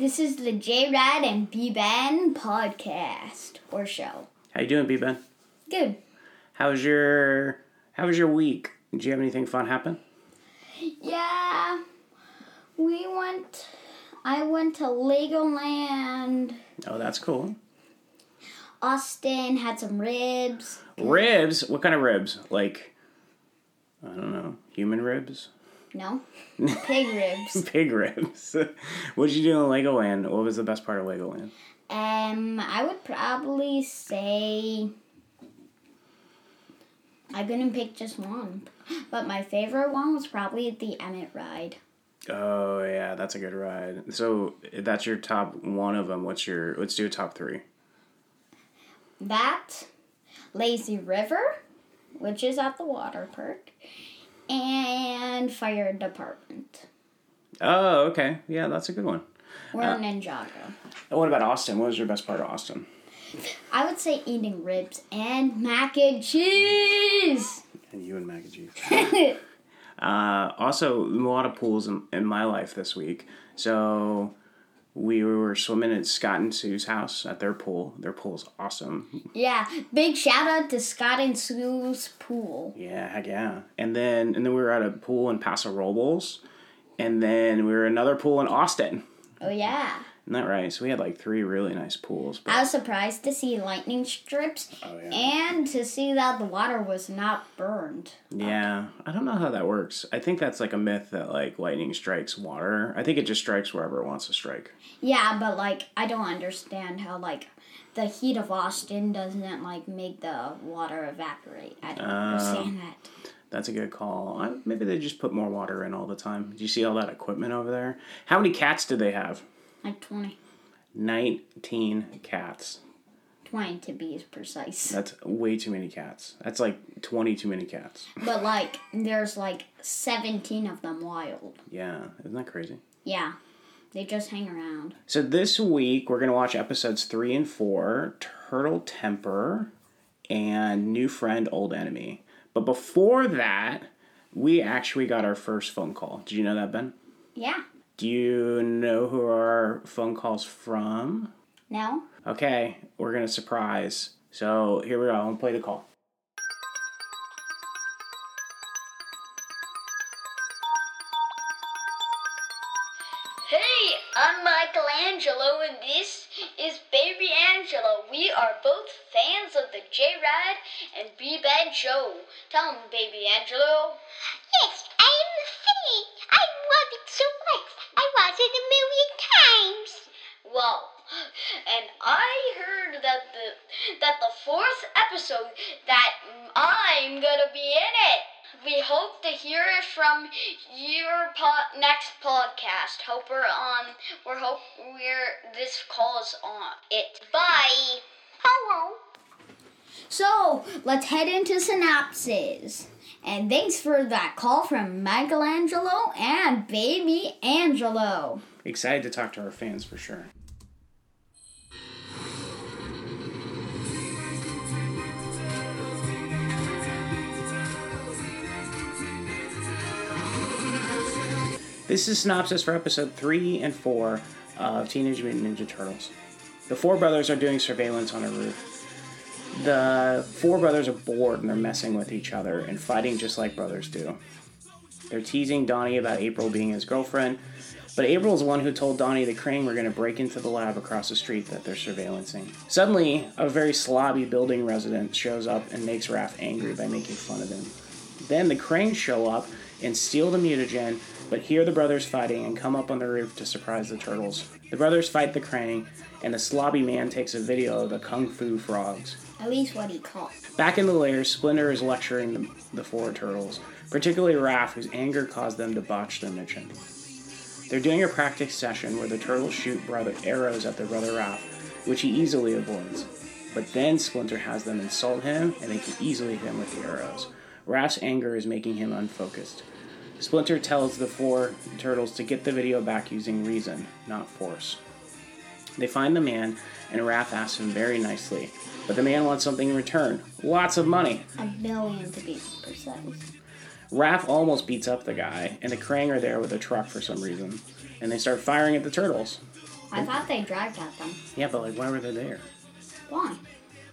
This is the J Rad and B Ben podcast or show. How you doing, B Ben? Good. How was your How was your week? Did you have anything fun happen? Yeah, we went. I went to Legoland. Oh, that's cool. Austin had some ribs. Ribs? What kind of ribs? Like, I don't know, human ribs? No, pig ribs. Pig ribs. what did you do in Legoland? What was the best part of Legoland? Um, I would probably say I couldn't pick just one, but my favorite one was probably the Emmett ride. Oh yeah, that's a good ride. So that's your top one of them. What's your? Let's do a top three. That, Lazy River, which is at the water park, and Fire Department. Oh, okay. Yeah, that's a good one. We're Uh, Ninjago. What about Austin? What was your best part of Austin? I would say eating ribs and mac and cheese. And you and mac and cheese. Uh, also, a lot of pools in, in my life this week. So we were swimming at Scott and Sue's house at their pool. Their pool's awesome. yeah, big shout out to Scott and Sue's pool. Yeah, heck yeah. And then and then we were at a pool in Paso Robles, and then we were at another pool in Austin. Oh yeah. Isn't that right? So we had like three really nice pools. But, I was surprised to see lightning strips oh yeah. and to see that the water was not burned. Yeah, I don't know how that works. I think that's like a myth that like lightning strikes water. I think it just strikes wherever it wants to strike. Yeah, but like I don't understand how like the heat of Austin doesn't like make the water evaporate. I don't um, understand that. That's a good call. I, maybe they just put more water in all the time. Do you see all that equipment over there? How many cats do they have? Like 20. 19 cats. 20 to be as precise. That's way too many cats. That's like 20 too many cats. But like there's like 17 of them wild. Yeah, isn't that crazy? Yeah. They just hang around. So this week we're going to watch episodes 3 and 4, Turtle Temper and New Friend Old Enemy. But before that, we actually got our first phone call. Did you know that, Ben? Yeah. Do you know who our phone call's from? No? Okay, we're gonna surprise. So here we go. I'm gonna play the call. Hey, I'm Michelangelo, and this is Baby Angelo. We are both fans of the J Rad and B Bad Show. Tell him, Baby Angelo. Yes, I am a fan. I love it so much. I watch it a million times. Well, and I heard that the that the fourth episode that I'm gonna be in it. We hope to hear it from your po- next podcast. Hope we're on. We're hope we're this calls on it. Bye. Hello. So, let's head into synopsis. And thanks for that call from Michelangelo and Baby Angelo. Excited to talk to our fans for sure. This is synopsis for episode 3 and 4 of Teenage Mutant Ninja Turtles. The four brothers are doing surveillance on a roof. The four brothers are bored and they're messing with each other and fighting just like brothers do. They're teasing Donnie about April being his girlfriend, but April's the one who told Donnie the Krang were going to break into the lab across the street that they're surveillancing. Suddenly, a very slobby building resident shows up and makes Raph angry by making fun of him. Then the Krangs show up and steal the mutagen, but hear the brothers fighting and come up on the roof to surprise the turtles. The brothers fight the Krang, and the slobby man takes a video of the Kung Fu frogs. At least what he called. Back in the lair, Splinter is lecturing the, the four turtles, particularly Raph, whose anger caused them to botch their mission. They're doing a practice session where the turtles shoot brother arrows at their brother Raph, which he easily avoids. But then Splinter has them insult him, and they can easily hit him with the arrows. Raph's anger is making him unfocused. Splinter tells the four turtles to get the video back using reason, not force. They find the man, and Raph asks him very nicely, but the man wants something in return lots of money. A million to be precise. Raph almost beats up the guy, and the Krang are there with a truck for some reason, and they start firing at the turtles. I thought they dragged at them. Yeah, but like, why were they there? Why?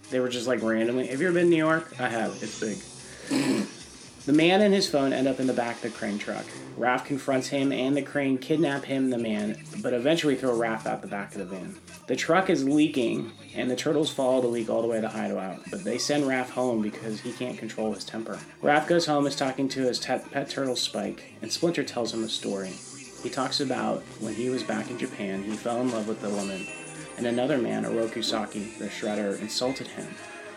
They were just like randomly. Have you ever been to New York? I have. It's big. the man and his phone end up in the back of the Krang truck. Raph confronts him and the Krang kidnap him, the man, but eventually throw Raph out the back of the van. The truck is leaking, and the turtles follow the leak all the way to Hideout, but they send Raph home because he can't control his temper. Raph goes home, is talking to his te- pet turtle Spike, and Splinter tells him a story. He talks about when he was back in Japan, he fell in love with a woman, and another man, Oroku Saki, the shredder, insulted him.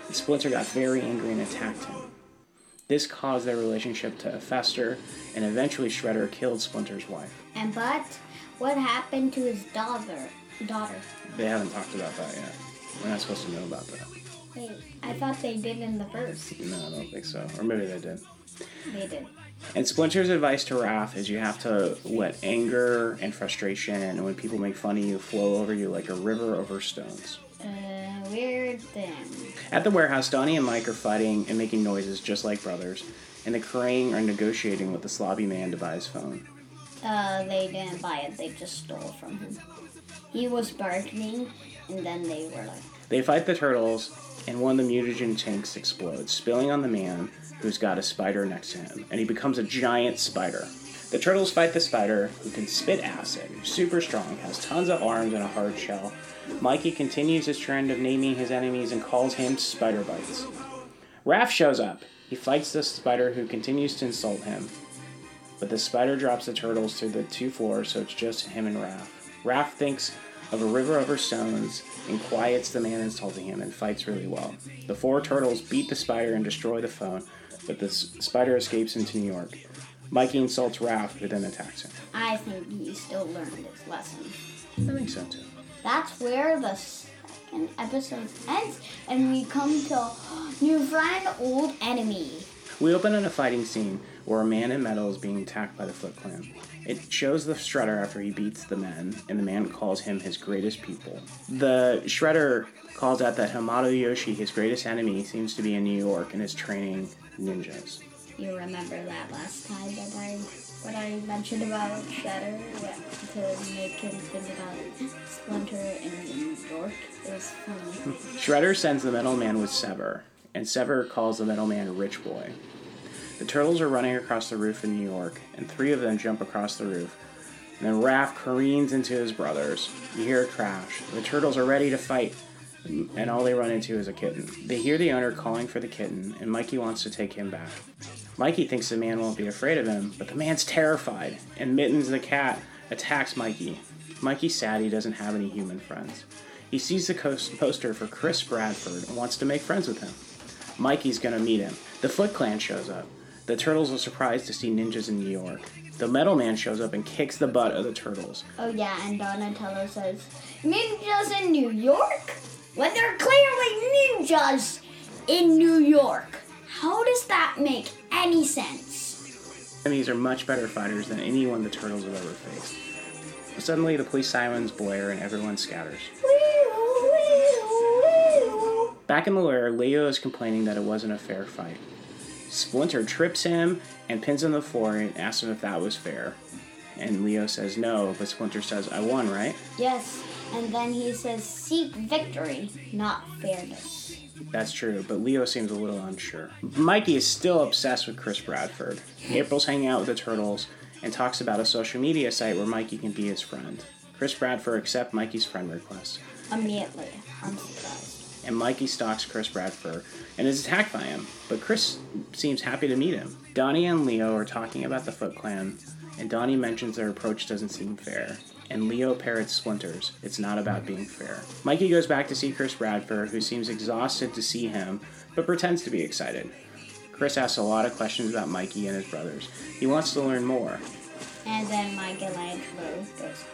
And Splinter got very angry and attacked him. This caused their relationship to fester, and eventually Shredder killed Splinter's wife. And but what happened to his daughter? Daughter. They haven't talked about that yet. We're not supposed to know about that. Wait, I thought they did in the first. No, I don't think so. Or maybe they did. They did. And Splinter's advice to Raph is you have to let anger and frustration and when people make fun of you flow over you like a river over stones. Uh, weird thing. At the warehouse, Donnie and Mike are fighting and making noises just like brothers, and the Krang are negotiating with the slobby man to buy his phone. Uh, they didn't buy it. They just stole from him. He was bargaining, and then they were like, They fight the turtles, and one of the mutagen tanks explodes, spilling on the man who's got a spider next to him, and he becomes a giant spider. The turtles fight the spider, who can spit acid, super strong, has tons of arms and a hard shell. Mikey continues his trend of naming his enemies and calls him Spider Bites. Raph shows up. He fights the spider who continues to insult him, but the spider drops the turtles to the two floors, so it's just him and Raph. Raph thinks of a river over stones and quiets the man insulting him and fights really well. The four turtles beat the spider and destroy the phone, but the spider escapes into New York. Mikey insults Raph, but then attacks him. I think he still learned his lesson. I think so too. That's where the second episode ends, and we come to new friend, old enemy. We open in a fighting scene where a man in metal is being attacked by the Foot Clan. It shows the Shredder after he beats the men, and the man calls him his greatest pupil. The Shredder calls out that Hamato Yoshi, his greatest enemy, seems to be in New York and is training ninjas. You remember that last time that I what I mentioned about Shatter yeah, to make him think about Splinter in New York? It was funny. Shredder sends the metal man with Sever, and Sever calls the metal man Rich Boy. The turtles are running across the roof in New York, and three of them jump across the roof. And then Raph careens into his brothers. You hear a crash. The turtles are ready to fight, and all they run into is a kitten. They hear the owner calling for the kitten, and Mikey wants to take him back. Mikey thinks the man won't be afraid of him, but the man's terrified, and Mittens the cat attacks Mikey. Mikey's sad he doesn't have any human friends. He sees the poster for Chris Bradford and wants to make friends with him. Mikey's gonna meet him. The Foot Clan shows up. The turtles are surprised to see ninjas in New York. The Metal Man shows up and kicks the butt of the turtles. Oh yeah, and Donatello says, "Ninjas in New York? When they're clearly ninjas in New York. How does that make any sense?" Enemies are much better fighters than anyone the turtles have ever faced. Suddenly, the police sirens blare and everyone scatters. Back in the lair, Leo is complaining that it wasn't a fair fight. Splinter trips him and pins him to the floor and asks him if that was fair. And Leo says no, but Splinter says, I won, right? Yes, and then he says, "Seek victory, not fairness." That's true, but Leo seems a little unsure. Mikey is still obsessed with Chris Bradford. April's hanging out with the turtles and talks about a social media site where Mikey can be his friend. Chris Bradford accepts Mikey's friend request, Immediately, I'm surprised. and Mikey stalks Chris Bradford and is attacked by him, but Chris seems happy to meet him. Donnie and Leo are talking about the Foot Clan, and Donnie mentions their approach doesn't seem fair. And Leo parrots Splinters. It's not about being fair. Mikey goes back to see Chris Bradford, who seems exhausted to see him, but pretends to be excited. Chris asks a lot of questions about Mikey and his brothers. He wants to learn more. And then Michelangelo goes,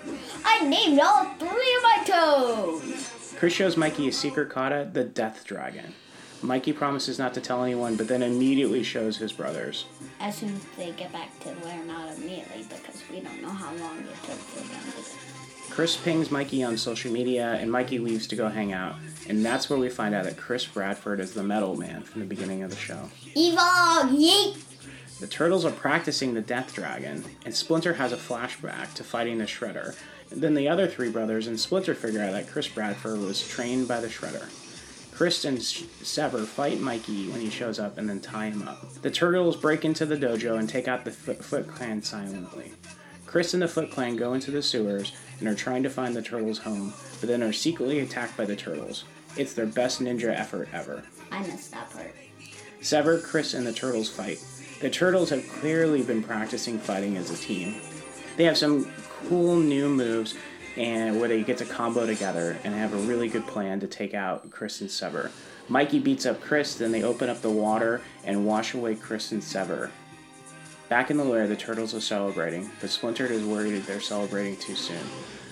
"I named all three of my toes." Chris shows Mikey a secret kata, the Death Dragon. Mikey promises not to tell anyone, but then immediately shows his brothers. As soon as they get back to where, not immediately, because we don't know how long it took for them to get. Chris pings Mikey on social media, and Mikey leaves to go hang out. And that's where we find out that Chris Bradford is the Metal Man from the beginning of the show. Evolve, yeet! The turtles are practicing the Death Dragon, and Splinter has a flashback to fighting the Shredder. Then the other three brothers and Splinter figure out that Chris Bradford was trained by the Shredder. Chris and Sever fight Mikey when he shows up and then tie him up. The Turtles break into the dojo and take out the Foot Clan silently. Chris and the Foot Clan go into the sewers and are trying to find the Turtles' home, but then are secretly attacked by the Turtles. It's their best ninja effort ever. I missed that part. Sever, Chris, and the Turtles fight. The Turtles have clearly been practicing fighting as a team. They have some cool new moves and where they get to combo together and have a really good plan to take out Chris and Sever. Mikey beats up Chris, then they open up the water and wash away Chris and Sever. Back in the lair, the turtles are celebrating, but Splinter is worried they're celebrating too soon.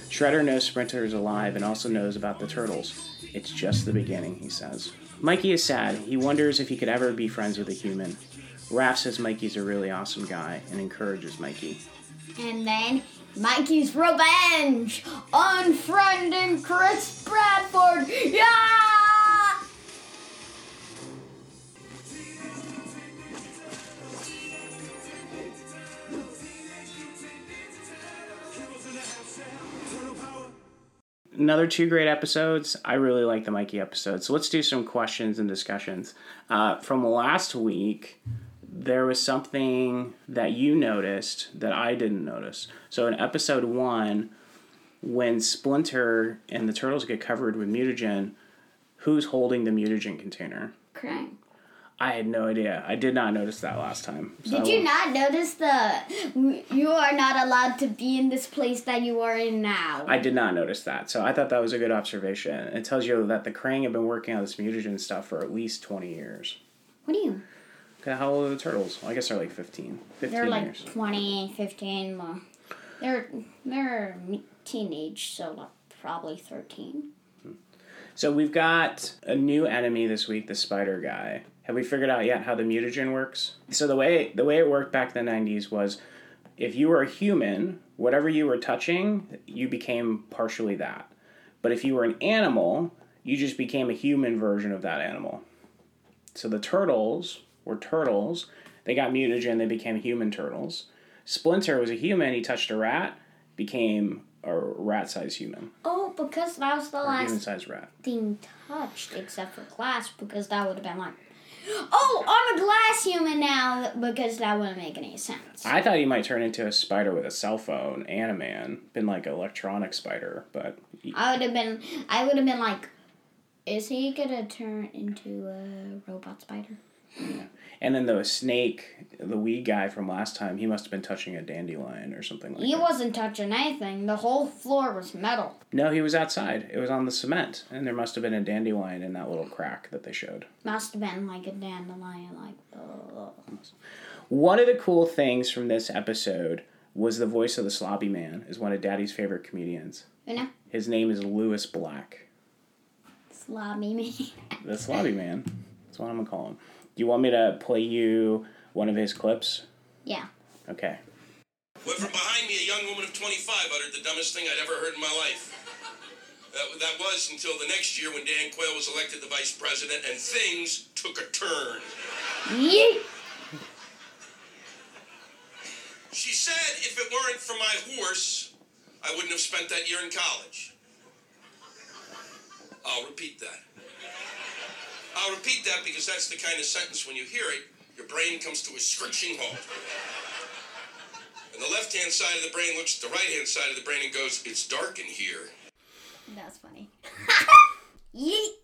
Shredder knows Splinter is alive and also knows about the turtles. It's just the beginning, he says. Mikey is sad. He wonders if he could ever be friends with a human. Raph says Mikey's a really awesome guy and encourages Mikey. And then Mikey's revenge! Unfriending Chris Bradford! Yeah! Another two great episodes. I really like the Mikey episode. So let's do some questions and discussions. Uh, from last week, there was something that you noticed that I didn't notice. So in episode one, when Splinter and the turtles get covered with mutagen, who's holding the mutagen container? Krang. I had no idea. I did not notice that last time. So Did you not notice the you are not allowed to be in this place that you are in now? I did not notice that. So I thought that was a good observation. It tells you that the Krang have been working on this mutagen stuff for at least 20 years. what do you? Okay, how old are the turtles? Well, I guess they're like 15. 15 They're like years. 20, 15. Well, they're they're teenage, so like probably 13. Hmm. So we've got a new enemy this week, the spider guy. Have we figured out yet how the mutagen works? So the way the way it worked back in the 90s was if you were a human, whatever you were touching, you became partially that. But if you were an animal, you just became a human version of that animal. So the turtles were turtles. They got mutagen, they became human turtles. Splinter was a human, he touched a rat, became a rat sized human. Oh, because that was the Or human last sized rat. thing touched, except for glass, because that would have been like, oh, I'm a glass human now, because that wouldn't make any sense. I thought he might turn into a spider with a cell phone and a man, been like an electronic spider, but he- I would have been, I would have been like, is he gonna turn into a robot spider? And then the snake, the weed guy from last time, he must have been touching a dandelion or something like He that. He wasn't touching anything. The whole floor was metal. No, he was outside. It was on the cement, and there must have been a dandelion in that little crack that they showed. Must have been like a dandelion, like uh, One of the cool things from this episode was the voice of the Slobby Man is one of Daddy's favorite comedians. you know, His name is Lewis Black. slobby me. The Slobby Man. That's what I'm gonna call him. Do you want me to play you one of his clips? yeah. Okay. When from behind me, a young woman of 25 uttered the dumbest thing I'd ever heard in my life. That, that was until the next year when Dan Quayle was elected the vice president and things took a turn. Yeet. She said if it weren't for my horse, I wouldn't have spent that year in college. I'll repeat that. I'll repeat that because that's the kind of sentence when you hear it, your brain comes to a screeching halt. And the left hand side of the brain looks at the right hand side of the brain and goes, It's dark in here. That's funny. Yeet.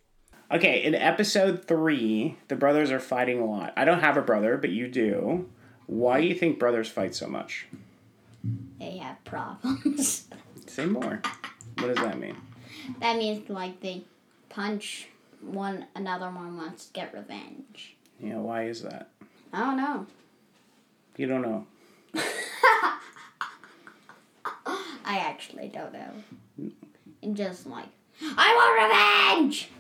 Okay, in episode three, the brothers are fighting a lot. I don't have a brother, but you do. Why do you think brothers fight so much? They have problems. Say more. What does that mean? that means like they punch one another one wants to get revenge. Yeah, why is that? I don't know. You don't know. I actually don't know. Mm. And just like, I want revenge!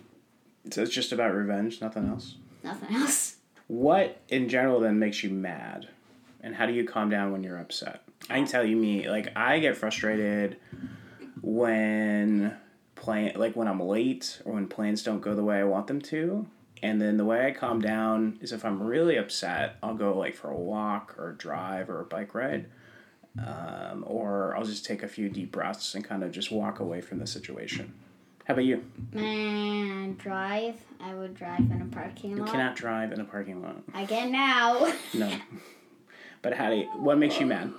So it's just about revenge, nothing else. Nothing else. What in general then makes you mad? And how do you calm down when you're upset? I can tell you me, like I get frustrated when plan like when I'm late or when plans don't go the way I want them to. And then the way I calm down is if I'm really upset, I'll go like for a walk or a drive or a bike ride. um, or I'll just take a few deep breaths and kind of just walk away from the situation. How about you? Man, drive. I would drive in a parking lot. You cannot drive in a parking lot. I can now. No. But how do you, what makes you mad?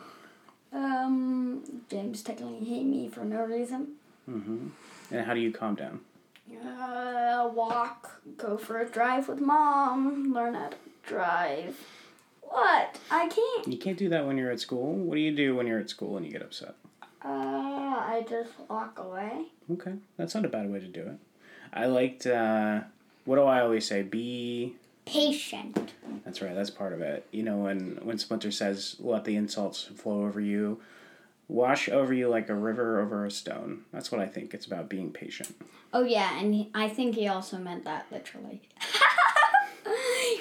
um, James technically hit me for no reason. And how do you calm down? Uh, walk, go for a drive with mom, learn how to drive. What? I can't. You can't do that when you're at school. What do you do when you're at school and you get upset? Uh, I just walk away. Okay, that's not a bad way to do it. I liked, uh, what do I always say? Be Patient. That's right. That's part of it. You know, when when Splinter says, "Let the insults flow over you, wash over you like a river over a stone." That's what I think. It's about being patient. Oh yeah, and he, I think he also meant that literally.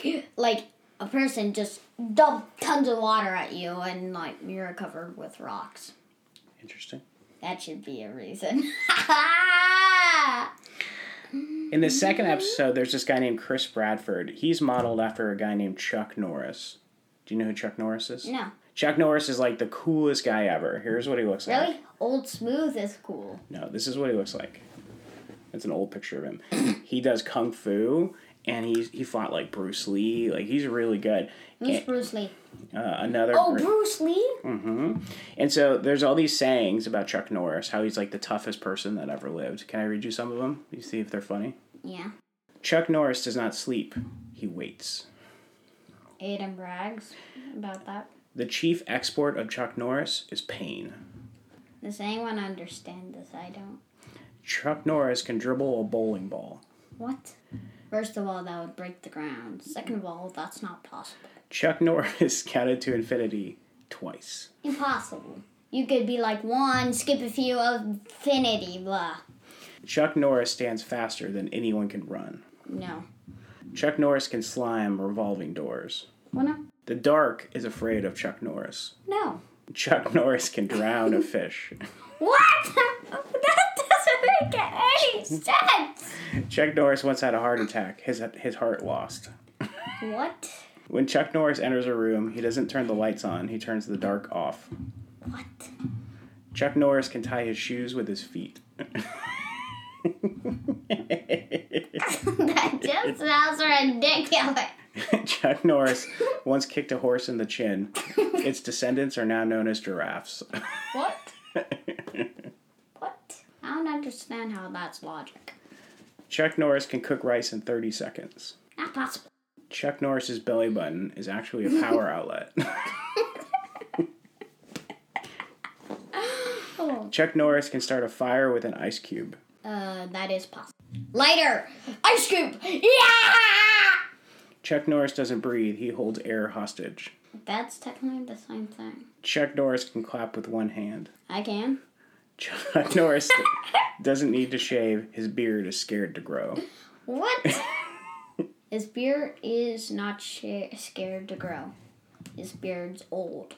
like a person just dumped tons of water at you, and like you're covered with rocks. Interesting. That should be a reason. In the second episode, there's this guy named Chris Bradford. He's modeled after a guy named Chuck Norris. Do you know who Chuck Norris is? no, Chuck Norris is like the coolest guy ever. Here's what he looks like. really, old smooth is cool. No, this is what he looks like. It's an old picture of him. he does kung fu, and he he fought like Bruce Lee. Like he's really good. Who's And, Bruce Lee? uh, another. Oh, gr- Bruce Lee. Mm hmm And so there's all these sayings about Chuck Norris, how he's like the toughest person that ever lived. Can I read you some of them? You see if they're funny. Yeah, Chuck Norris does not sleep; he waits. Aiden brags about that. The chief export of Chuck Norris is pain. Does anyone understand this? I don't. Chuck Norris can dribble a bowling ball. What? First of all, that would break the ground. Second of all, that's not possible. Chuck Norris counted to infinity twice. Impossible. You could be like one, skip a few, infinity, blah. Chuck Norris stands faster than anyone can run. No. Chuck Norris can slime revolving doors. Well, no. The dark is afraid of Chuck Norris. No. Chuck Norris can drown a fish. What? that doesn't make any sense. Chuck Norris once had a heart attack. His his heart lost. What? When Chuck Norris enters a room, he doesn't turn the lights on. He turns the dark off. What? Chuck Norris can tie his shoes with his feet. that just sounds ridiculous. Chuck Norris once kicked a horse in the chin. Its descendants are now known as giraffes. What? What? I don't understand how that's logic. Chuck Norris can cook rice in 30 seconds. Not possible. Chuck Norris's belly button is actually a power outlet. Oh. Chuck Norris can start a fire with an ice cube. Uh, that is possible. Lighter! Ice cube! Yeah! Chuck Norris doesn't breathe, he holds air hostage. That's technically the same thing. Chuck Norris can clap with one hand. I can. Chuck Norris doesn't need to shave, his beard is scared to grow. What? His beard is not sh- scared to grow. His beard's old.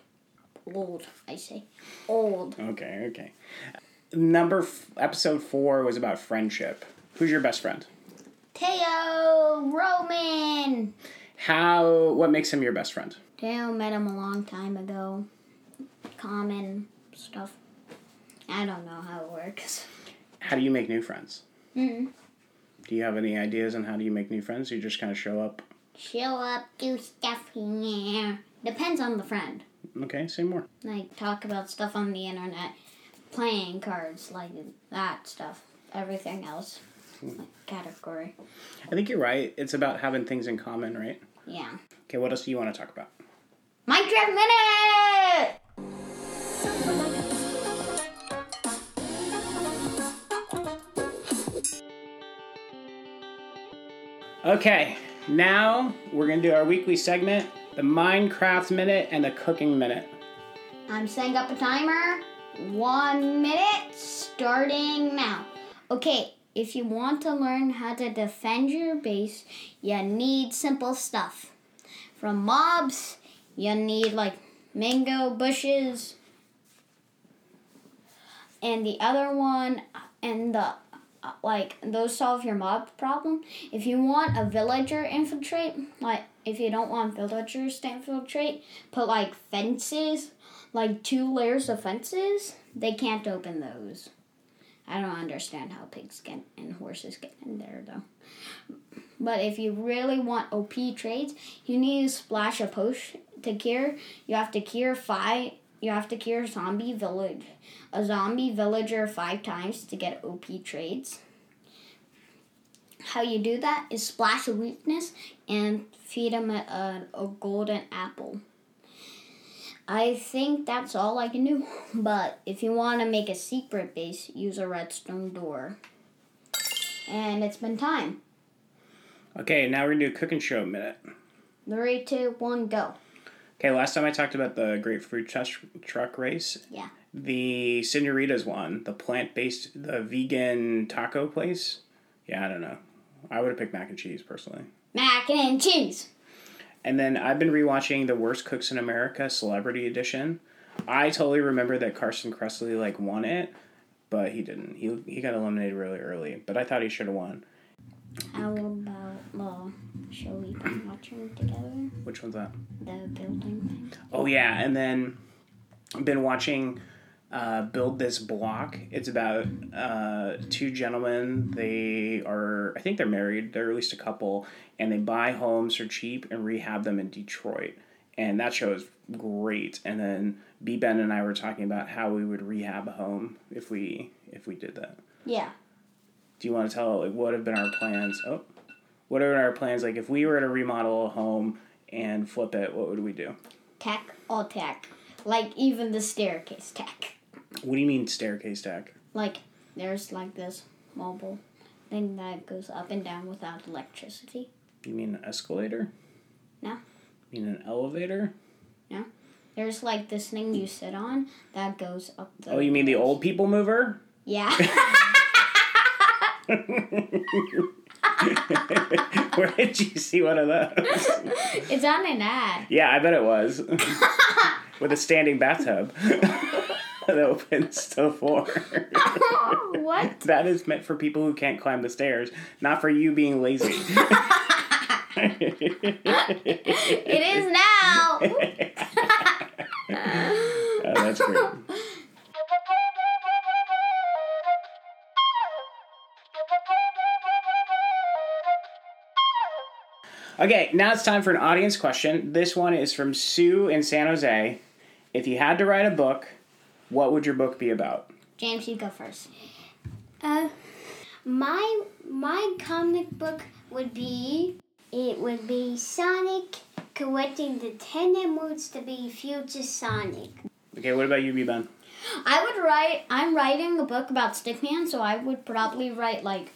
Old, I say. Old. Okay, okay. Number f- episode four was about friendship. Who's your best friend? Teo Roman! How? What makes him your best friend? Teo met him a long time ago. Common stuff. I don't know how it works. How do you make new friends? Mm. Do you have any ideas on how do you make new friends? You just kind of show up. Show up, do stuff, yeah. Depends on the friend. Okay, say more. Like, talk about stuff on the internet. Playing cards, like that stuff. Everything else. Category. I think you're right. It's about having things in common, right? Yeah. Okay, what else do you want to talk about? Minecraft Minute! Okay, now we're gonna do our weekly segment, the Minecraft Minute and the Cooking Minute. I'm setting up a timer. One minute starting now. Okay, if you want to learn how to defend your base, you need simple stuff. From mobs, you need like mango bushes. And the other one, and the uh, like those solve your mob problem. If you want a villager infiltrate, like if you don't want villagers to infiltrate, put like fences like two layers of fences, they can't open those. I don't understand how pigs get and horses get in there though. But if you really want OP trades, you need to splash a potion to cure. You have to cure five. You have to cure zombie village, a zombie villager five times to get OP trades. How you do that is splash a weakness and feed him a, a, a golden apple. I think that's all I can do. But if you want to make a secret base, use a redstone door. And it's been time. Okay, now we're gonna do a cooking show minute. Three, two, one, go. Okay, last time I talked about the grapefruit truck truck race. Yeah. The senoritas one, the plant based, the vegan taco place. Yeah, I don't know. I would have picked mac and cheese personally. Mac and cheese. And then I've been rewatching the Worst Cooks in America Celebrity Edition. I totally remember that Carson Kressley like won it, but he didn't. He he got eliminated really early. But I thought he should have won. How about the show we've been watching together? Which one's that? The building thing. Oh yeah, and then I've been watching uh, Build This Block. It's about uh, two gentlemen. They are, I think they're married. They're at least a couple, and they buy homes for cheap and rehab them in Detroit. And that show is great. And then B Ben and I were talking about how we would rehab a home if we if we did that. Yeah. Do you want to tell like what have been our plans? Oh, what are our plans? Like if we were to remodel a home and flip it, what would we do? Tech, all tech. Like even the staircase tech. What do you mean staircase deck? Like there's like this mobile thing that goes up and down without electricity. You mean an escalator? No. You mean an elevator? No. There's like this thing you sit on that goes up the Oh, you mean the old people mover? Yeah. Where did you see one of those? it's on an ad. Yeah, I bet it was. With a standing bathtub that opens to the floor. what? that is meant for people who can't climb the stairs, not for you being lazy. It is now. Oh, that's great. Okay, now it's time for an audience question. This one is from Sue in San Jose. If you had to write a book, what would your book be about? James, you go first. Uh, my my comic book would be it would be Sonic collecting the ten emeralds to be future Sonic. Okay, what about you, B Ben? I would write. I'm writing a book about Stickman, so I would probably write like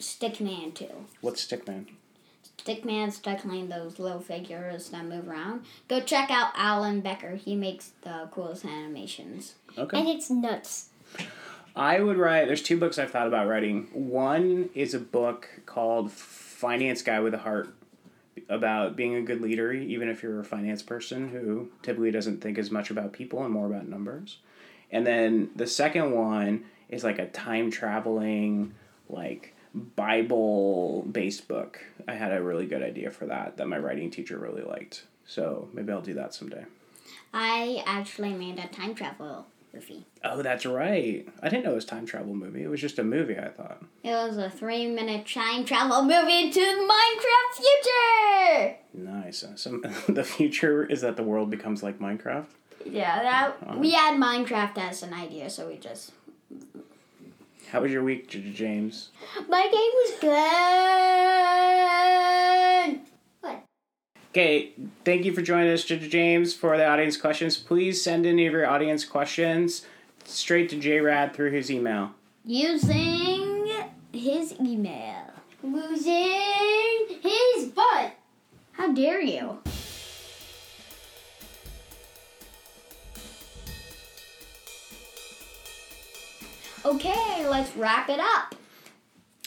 Stickman too. What's Stickman? Stickman's tackling those little figures that move around. Go check out Alan Becker. He makes the coolest animations. Okay. And it's nuts. I would write. There's two books I've thought about writing. One is a book called Finance Guy with a Heart about being a good leader, even if you're a finance person who typically doesn't think as much about people and more about numbers. And then the second one is like a time traveling, like Bible based book. I had a really good idea for that that my writing teacher really liked. So maybe I'll do that someday. I actually made a time travel movie. Oh, that's right. I didn't know it was a time travel movie. It was just a movie, I thought. It was a three minute time travel movie to the Minecraft future! Nice. Some the future is that the world becomes like Minecraft. Yeah, that uh-huh. we had Minecraft as an idea, so we just. How was your week, James? My game was good! What? Okay, thank you for joining us, James, for the audience questions. Please send any of your audience questions straight to JRAD through his email. Using his email. Losing his butt. How dare you? Okay, let's wrap it up.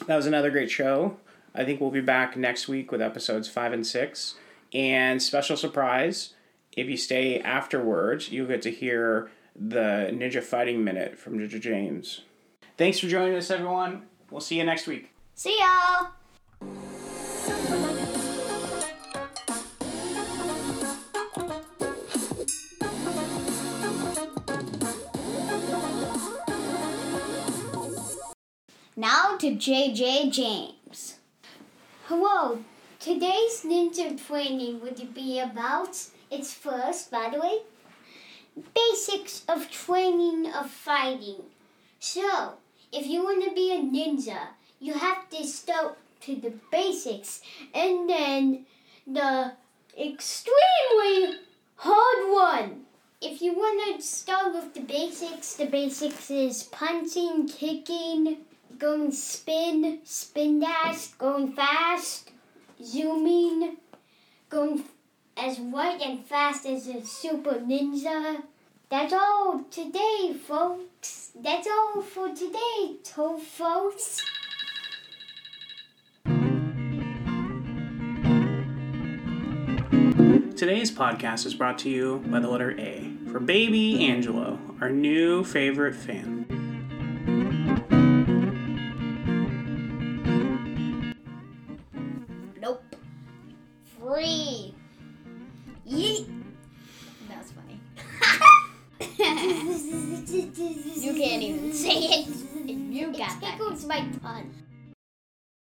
That was another great show. I think we'll be back next week with episodes five and six. And special surprise, if you stay afterwards, you'll get to hear the Ninja Fighting Minute from J- James. Thanks for joining us, everyone. We'll see you next week. See y'all! Now to JJ James. Hello. Today's ninja training would be about its first, by the way, basics of training of fighting. So, if you want to be a ninja, you have to start to the basics and then the extremely hard one. If you want to start with the basics, the basics is punching, kicking, going spin, spin dash, going fast, zooming, going as white and fast as a super ninja. That's all today, folks. That's all for today, to folks. Today's podcast is brought to you by the letter A for baby Angelo, our new favorite fan. Free. Yeet. That was funny. you can't even say it. You got that. Tickles my tongue.